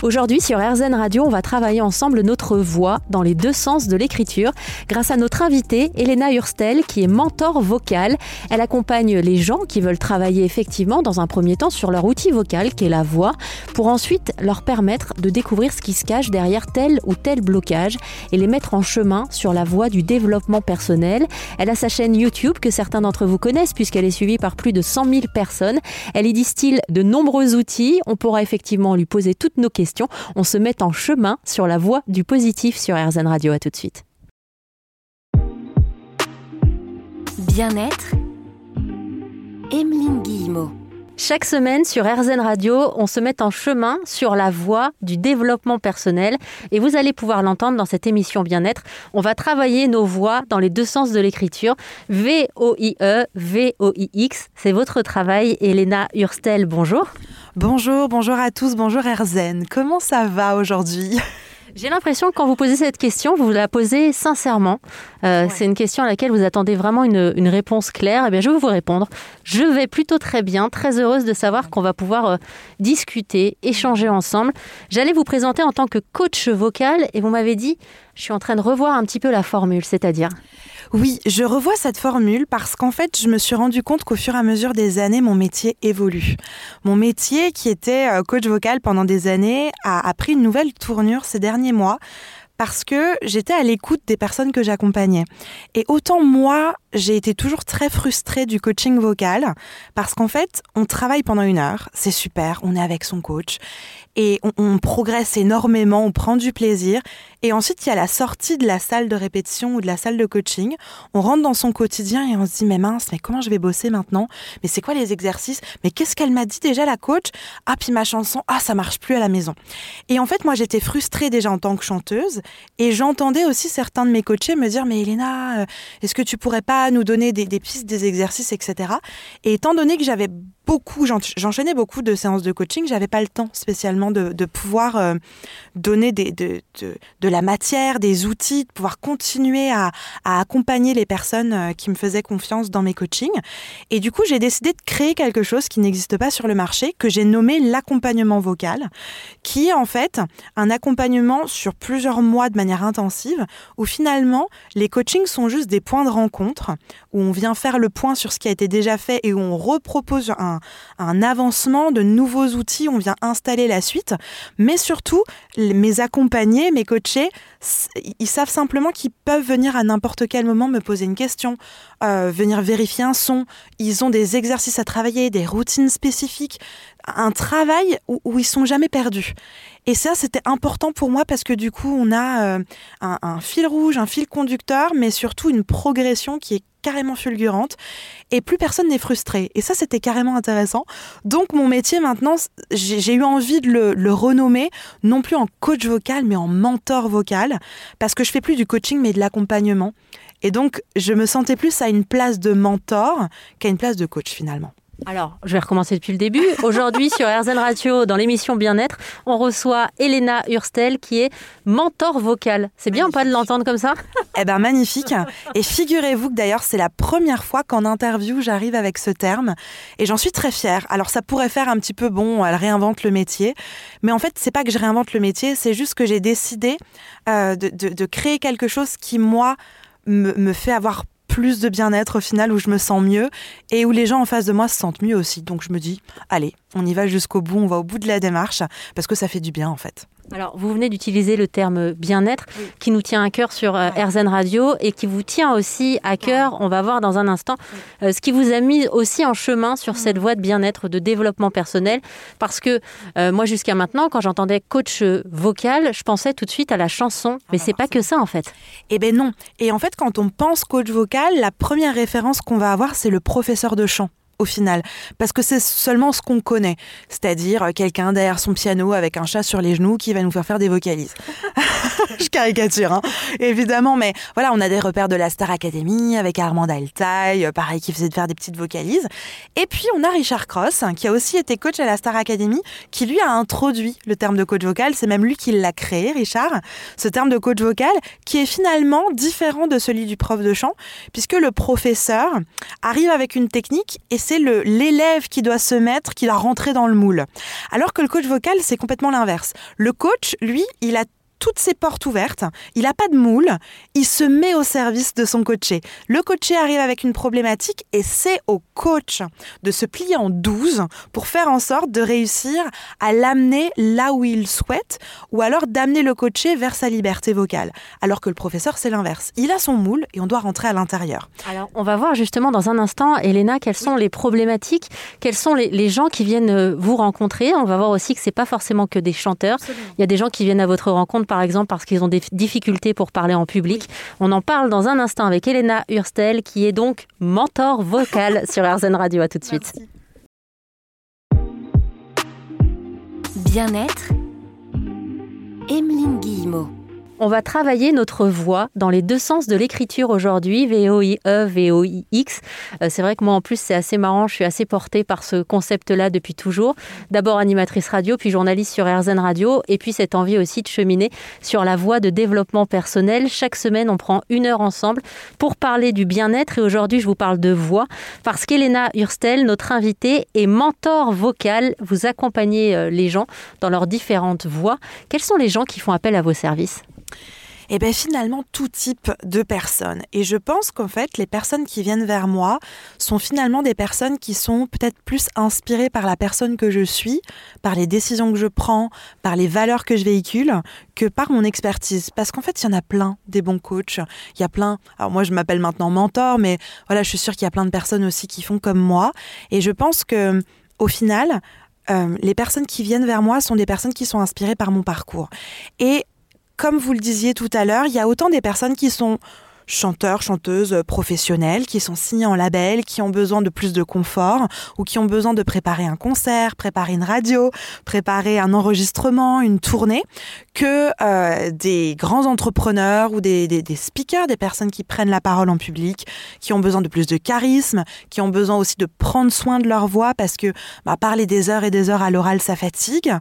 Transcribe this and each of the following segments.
Aujourd'hui sur RZN Radio, on va travailler ensemble notre voix dans les deux sens de l'écriture grâce à notre invitée Elena Hurstel qui est mentor vocal. Elle accompagne les gens qui veulent travailler effectivement dans un premier temps sur leur outil vocal qui est la voix pour ensuite leur permettre de découvrir ce qui se cache derrière tel ou tel blocage et les mettre en chemin sur la voie du développement personnel. Elle a sa chaîne YouTube que certains d'entre vous connaissent puisqu'elle est suivie par plus de 100 000 personnes. Elle y distille de nombreux outils. On pourra effectivement lui poser toutes nos questions on se met en chemin sur la voie du positif sur RZN Radio. À tout de suite. Bien-être. Emeline Guillemot. Chaque semaine sur RZN Radio, on se met en chemin sur la voie du développement personnel et vous allez pouvoir l'entendre dans cette émission Bien-être. On va travailler nos voix dans les deux sens de l'écriture. V-O-I-E, V-O-I-X, c'est votre travail. Elena Hurstel, bonjour. Bonjour, bonjour à tous, bonjour RZN. Comment ça va aujourd'hui? J'ai l'impression que quand vous posez cette question, vous la posez sincèrement. Euh, c'est une question à laquelle vous attendez vraiment une, réponse claire. Eh bien, je vais vous répondre. Je vais plutôt très bien, très heureuse de savoir qu'on va pouvoir euh, discuter, échanger ensemble. J'allais vous présenter en tant que coach vocal et vous m'avez dit, je suis en train de revoir un petit peu la formule, c'est-à-dire? Oui, je revois cette formule parce qu'en fait, je me suis rendu compte qu'au fur et à mesure des années, mon métier évolue. Mon métier, qui était euh, coach vocal pendant des années, a, a pris une nouvelle tournure ces mois parce que j'étais à l'écoute des personnes que j'accompagnais. Et autant moi, j'ai été toujours très frustrée du coaching vocal, parce qu'en fait, on travaille pendant une heure, c'est super, on est avec son coach, et on, progresse énormément, on prend du plaisir. Et ensuite, il y a la sortie de la salle de répétition ou de la salle de coaching. On rentre dans son quotidien et on se dit, mais mince, mais comment je vais bosser maintenant? Mais c'est quoi les exercices? Mais qu'est-ce qu'elle m'a dit déjà, la coach? Ah, puis ma chanson, ah, ça marche plus à la maison. Et en fait, moi, j'étais frustrée déjà en tant que chanteuse. Et j'entendais aussi certains de mes coachés me dire, mais Elena, euh, est-ce que tu pourrais pas nous donner des, des pistes, des exercices, etc. Et étant donné que j'avais beaucoup, j'enchaînais beaucoup de séances de coaching, j'avais pas le temps spécialement de, pouvoir euh, donner des, de, de, la matière, des outils, de pouvoir continuer à, à accompagner les personnes euh, qui me faisaient confiance dans mes coachings. Et du coup, j'ai décidé de créer quelque chose qui n'existe pas sur le marché, que j'ai nommé l'accompagnement vocal, qui est en fait un accompagnement sur plusieurs mois de manière intensive, où finalement, les coachings sont juste des points de rencontre, où on vient faire le point sur ce qui a été déjà fait et où on repropose un un, avancement de nouveaux outils, on vient installer la suite, mais surtout, mes accompagnés, mes coachés, ils savent simplement qu'ils peuvent venir à n'importe quel moment me poser une question, euh, venir vérifier un son, ils ont des exercices à travailler, des routines spécifiques, un travail où, où ils sont jamais perdus. Et ça, c'était important pour moi parce que du coup, on a euh, un, fil rouge, un fil conducteur, mais surtout une progression qui est carrément fulgurante et plus personne n'est frustré. Et ça, c'était carrément intéressant. Donc, mon métier maintenant, j'ai eu envie de le, le, renommer, non plus en coach vocal, mais en mentor vocal, parce que je fais plus du coaching, mais de l'accompagnement. Et donc, je me sentais plus à une place de mentor qu'à une place de coach finalement. Alors, je vais recommencer depuis le début. Aujourd'hui, sur RZN Radio, dans l'émission Bien-être, on reçoit Elena Hurstel, qui est mentor vocal. C'est bien pas de l'entendre comme ça Eh ben, magnifique. Et figurez-vous que d'ailleurs, c'est la première fois qu'en interview, j'arrive avec ce terme. Et j'en suis très fière. Alors, ça pourrait faire un petit peu bon, elle réinvente le métier. Mais en fait, c'est pas que je réinvente le métier, c'est juste que j'ai décidé euh, de, créer quelque chose qui, moi, me, me fait avoir plus de bien-être au final, où je me sens mieux et où les gens en face de moi se sentent mieux aussi. Donc je me dis, allez, on y va jusqu'au bout, on va au bout de la démarche, parce que ça fait du bien en fait. Alors, vous venez d'utiliser le terme bien-être qui nous tient à cœur sur euh, RZN Radio et qui vous tient aussi à cœur, on va voir dans un instant, euh, ce qui vous a mis aussi en chemin sur cette voie de bien-être, de développement personnel. Parce que euh, moi, jusqu'à maintenant, quand j'entendais coach vocal, je pensais tout de suite à la chanson. Mais c'est pas que ça, en fait. Eh ben non. Et en fait, quand on pense coach vocal, la première référence qu'on va avoir, c'est le professeur de chant au final, parce que c'est seulement ce qu'on connaît, c'est-à-dire euh, quelqu'un derrière son piano avec un chat sur les genoux qui va nous faire faire des vocalises. Je caricature, hein. évidemment, mais voilà, on a des repères de la Star Academy avec Armand Altaï, euh, pareil, qui faisait de faire des petites vocalises. Et puis on a Richard Cross, hein, qui a aussi été coach à la Star Academy, qui lui a introduit le terme de coach vocal. C'est même lui qui l'a créé, Richard, ce terme de coach vocal, qui est finalement différent de celui du prof de chant, puisque le professeur arrive avec une technique et c'est l'élève qui doit se mettre, qui doit rentrer dans le moule. Alors que le coach vocal, c'est complètement l'inverse. Le coach, lui, il a toutes ses portes ouvertes, il n'a pas de moule, il se met au service de son coaché. Le coaché arrive avec une problématique et c'est au coach de se plier en douze pour faire en sorte de réussir à l'amener là où il souhaite ou alors d'amener le coaché vers sa liberté vocale. Alors que le professeur, c'est l'inverse. Il a son moule et on doit rentrer à l'intérieur. Alors, on va voir justement dans un instant, Elena, quelles sont les problématiques, quels sont les, gens qui viennent euh, vous rencontrer. On va voir aussi que c'est pas forcément que des chanteurs. Il y a des gens qui viennent à votre rencontre par exemple parce qu'ils ont des difficultés pour parler en public. On en parle dans un instant avec Elena Hurstel, qui est donc mentor vocal sur RZN Radio. À tout de suite. Bien-être, Emeline Guillemot. On va travailler notre voix dans les deux sens de l'écriture aujourd'hui, V-O-I-E, V-O-I-X. Euh, c'est vrai que moi, en plus, c'est assez marrant. Je suis assez portée par ce concept-là depuis toujours. D'abord animatrice radio, puis journaliste sur RZN Radio, et puis cette envie aussi de cheminer sur la voie de développement personnel. Chaque semaine, on prend une heure ensemble pour parler du bien-être. Et aujourd'hui, je vous parle de voix parce qu'Elena Hurstel, notre invitée, est mentor vocal. Vous accompagnez euh, les gens dans leurs différentes voix. Quels sont les gens qui font appel à vos services? Eh bien finalement tout type de personnes. Et je pense qu'en fait, les personnes qui viennent vers moi sont finalement des personnes qui sont peut-être plus inspirées par la personne que je suis, par les décisions que je prends, par les valeurs que je véhicule, que par mon expertise. Parce qu'en fait, il y en a plein des bons coachs. Il y a plein. Alors moi, je m'appelle maintenant mentor, mais voilà, je suis sûre qu'il y a plein de personnes aussi qui font comme moi. Et je pense que au final, euh, les personnes qui viennent vers moi sont des personnes qui sont inspirées par mon parcours. Et comme vous le disiez tout à l'heure, il y a autant des personnes qui sont chanteurs, chanteuses professionnels qui sont signés en label, qui ont besoin de plus de confort ou qui ont besoin de préparer un concert, préparer une radio, préparer un enregistrement, une tournée, que euh, des grands entrepreneurs ou des, des, speakers, des personnes qui prennent la parole en public, qui ont besoin de plus de charisme, qui ont besoin aussi de prendre soin de leur voix parce que bah, parler des heures et des heures à l'oral, ça fatigue.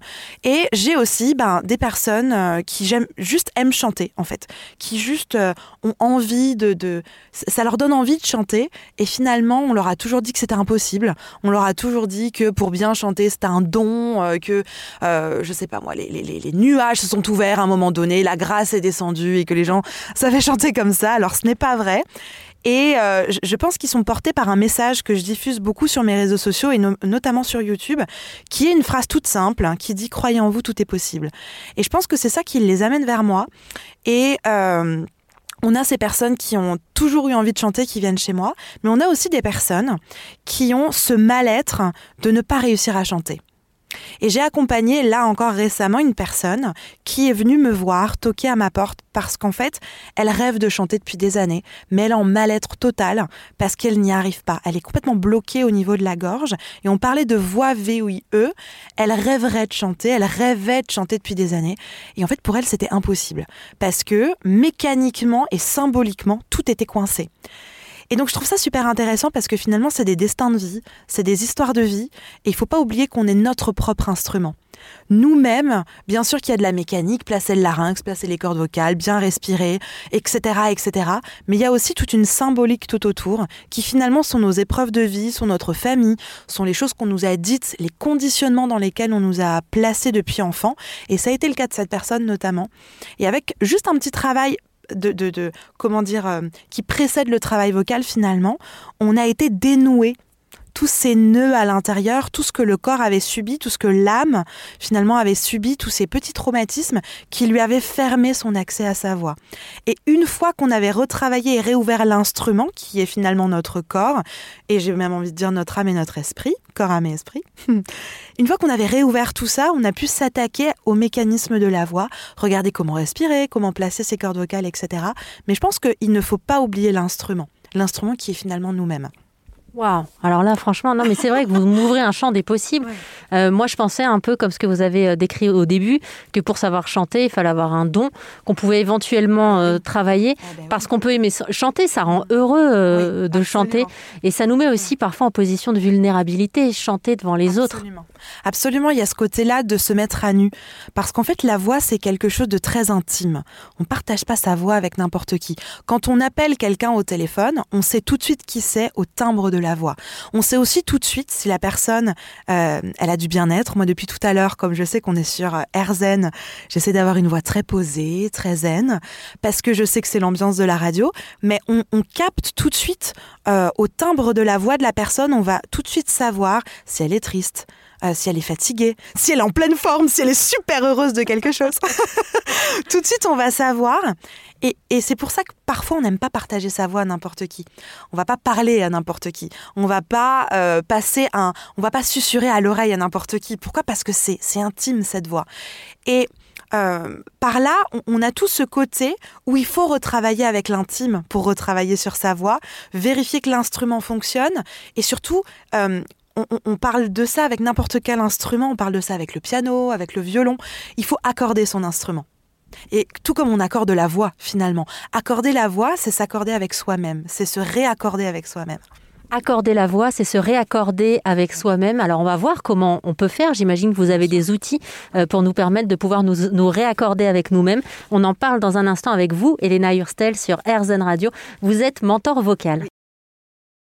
Et j'ai aussi ben, des personnes euh, qui juste aiment chanter en fait, qui juste euh, ont envie de, Ça leur donne envie de chanter. Et finalement, on leur a toujours dit que c'était impossible. On leur a toujours dit que pour bien chanter, c'était un don, euh, que, euh, je sais pas moi, les, nuages se sont ouverts à un moment donné, la grâce est descendue et que les gens savaient chanter comme ça. Alors ce n'est pas vrai. Et euh, je pense qu'ils sont portés par un message que je diffuse beaucoup sur mes réseaux sociaux et notamment sur YouTube, qui est une phrase toute simple, hein, qui dit Croyez en vous, tout est possible. Et je pense que c'est ça qui les amène vers moi. Et on a ces personnes qui ont toujours eu envie de chanter qui viennent chez moi, mais on a aussi des personnes qui ont ce mal-être de ne pas réussir à chanter. Et j'ai accompagné là encore récemment une personne qui est venue me voir, toquer à ma porte, parce qu'en fait, elle rêve de chanter depuis des années, mais elle est en mal-être total parce qu'elle n'y arrive pas. Elle est complètement bloquée au niveau de la gorge. Et on parlait de voix V-O-I-E. Elle rêverait de chanter, elle rêvait de chanter depuis des années. Et en fait, pour elle, c'était impossible parce que mécaniquement et symboliquement, tout était coincé. Et donc je trouve ça super intéressant parce que finalement c'est des destins de vie, c'est des histoires de vie, et il faut pas oublier qu'on est notre propre instrument. Nous-mêmes, bien sûr qu'il y a de la mécanique, placer le larynx, placer les cordes vocales, bien respirer, etc., etc. Mais il y a aussi toute une symbolique tout autour qui finalement sont nos épreuves de vie, sont notre famille, sont les choses qu'on nous a dites, les conditionnements dans lesquels on nous a placés depuis enfant. Et ça a été le cas de cette personne notamment. Et avec juste un petit travail de, comment dire, euh, qui précède le travail vocal finalement, on a été dénoué tous ces nœuds à l'intérieur, tout ce que le corps avait subi, tout ce que l'âme finalement avait subi, tous ces petits traumatismes qui lui avaient fermé son accès à sa voix. Et une fois qu'on avait retravaillé et réouvert l'instrument, qui est finalement notre corps, et j'ai même envie de dire notre âme et notre esprit, corps, âme et esprit, une fois qu'on avait réouvert tout ça, on a pu s'attaquer au mécanisme de la voix, regarder comment respirer, comment placer ses cordes vocales, etc. Mais je pense qu'il ne faut pas oublier l'instrument, l'instrument qui est finalement nous-mêmes. Waouh Alors là, franchement, non, mais c'est vrai que vous m'ouvrez un champ des possibles. Euh, moi, je pensais un peu comme ce que vous avez euh, décrit au début, que pour savoir chanter, il fallait avoir un don, qu'on pouvait éventuellement euh, travailler, Ah ben oui. parce qu'on peut aimer chanter, ça rend heureux euh, Oui, de chanter, absolument. et ça nous met aussi parfois en position de vulnérabilité, chanter devant les autres. Absolument. Il y a ce côté-là de se mettre à nu. Parce qu'en fait, la voix, c'est quelque chose de très intime. On ne partage pas sa voix avec n'importe qui. Quand on appelle quelqu'un au téléphone, on sait tout de suite qui c'est au timbre de la voix. On sait aussi tout de suite si la personne, euh, elle a du bien-être. Moi, depuis tout à l'heure, comme je sais qu'on est sur euh, AirZen, j'essaie d'avoir une voix très posée, très zen, parce que je sais que c'est l'ambiance de la radio. Mais on, on capte tout de suite euh, au timbre de la voix de la personne, on va tout de suite savoir si elle est triste, euh, si elle est fatiguée, si elle est en pleine forme, si elle est super heureuse de quelque chose. Tout de suite, on va savoir. Et, c'est pour ça que parfois, on n'aime pas partager sa voix à n'importe qui. On va pas parler à n'importe qui. On va pas euh, passer un, on va pas susurrer à l'oreille à n'importe qui. Pourquoi? Parce que c'est intime cette voix. Et euh, par là, on, a tout ce côté où il faut retravailler avec l'intime pour retravailler sur sa voix, vérifier que l'instrument fonctionne et surtout, on, parle de ça avec n'importe quel instrument, on parle de ça avec le piano, avec le violon. Il faut accorder son instrument. Et tout comme on accorde la voix, finalement. Accorder la voix, c'est s'accorder avec soi-même, c'est se réaccorder avec soi-même. Accorder la voix, c'est se réaccorder avec soi-même. Alors on va voir comment on peut faire. J'imagine que vous avez des outils euh, pour nous permettre de pouvoir nous, nous réaccorder avec nous-mêmes. On en parle dans un instant avec vous, Elena Hurstel, sur RZN Radio. Vous êtes mentor vocal.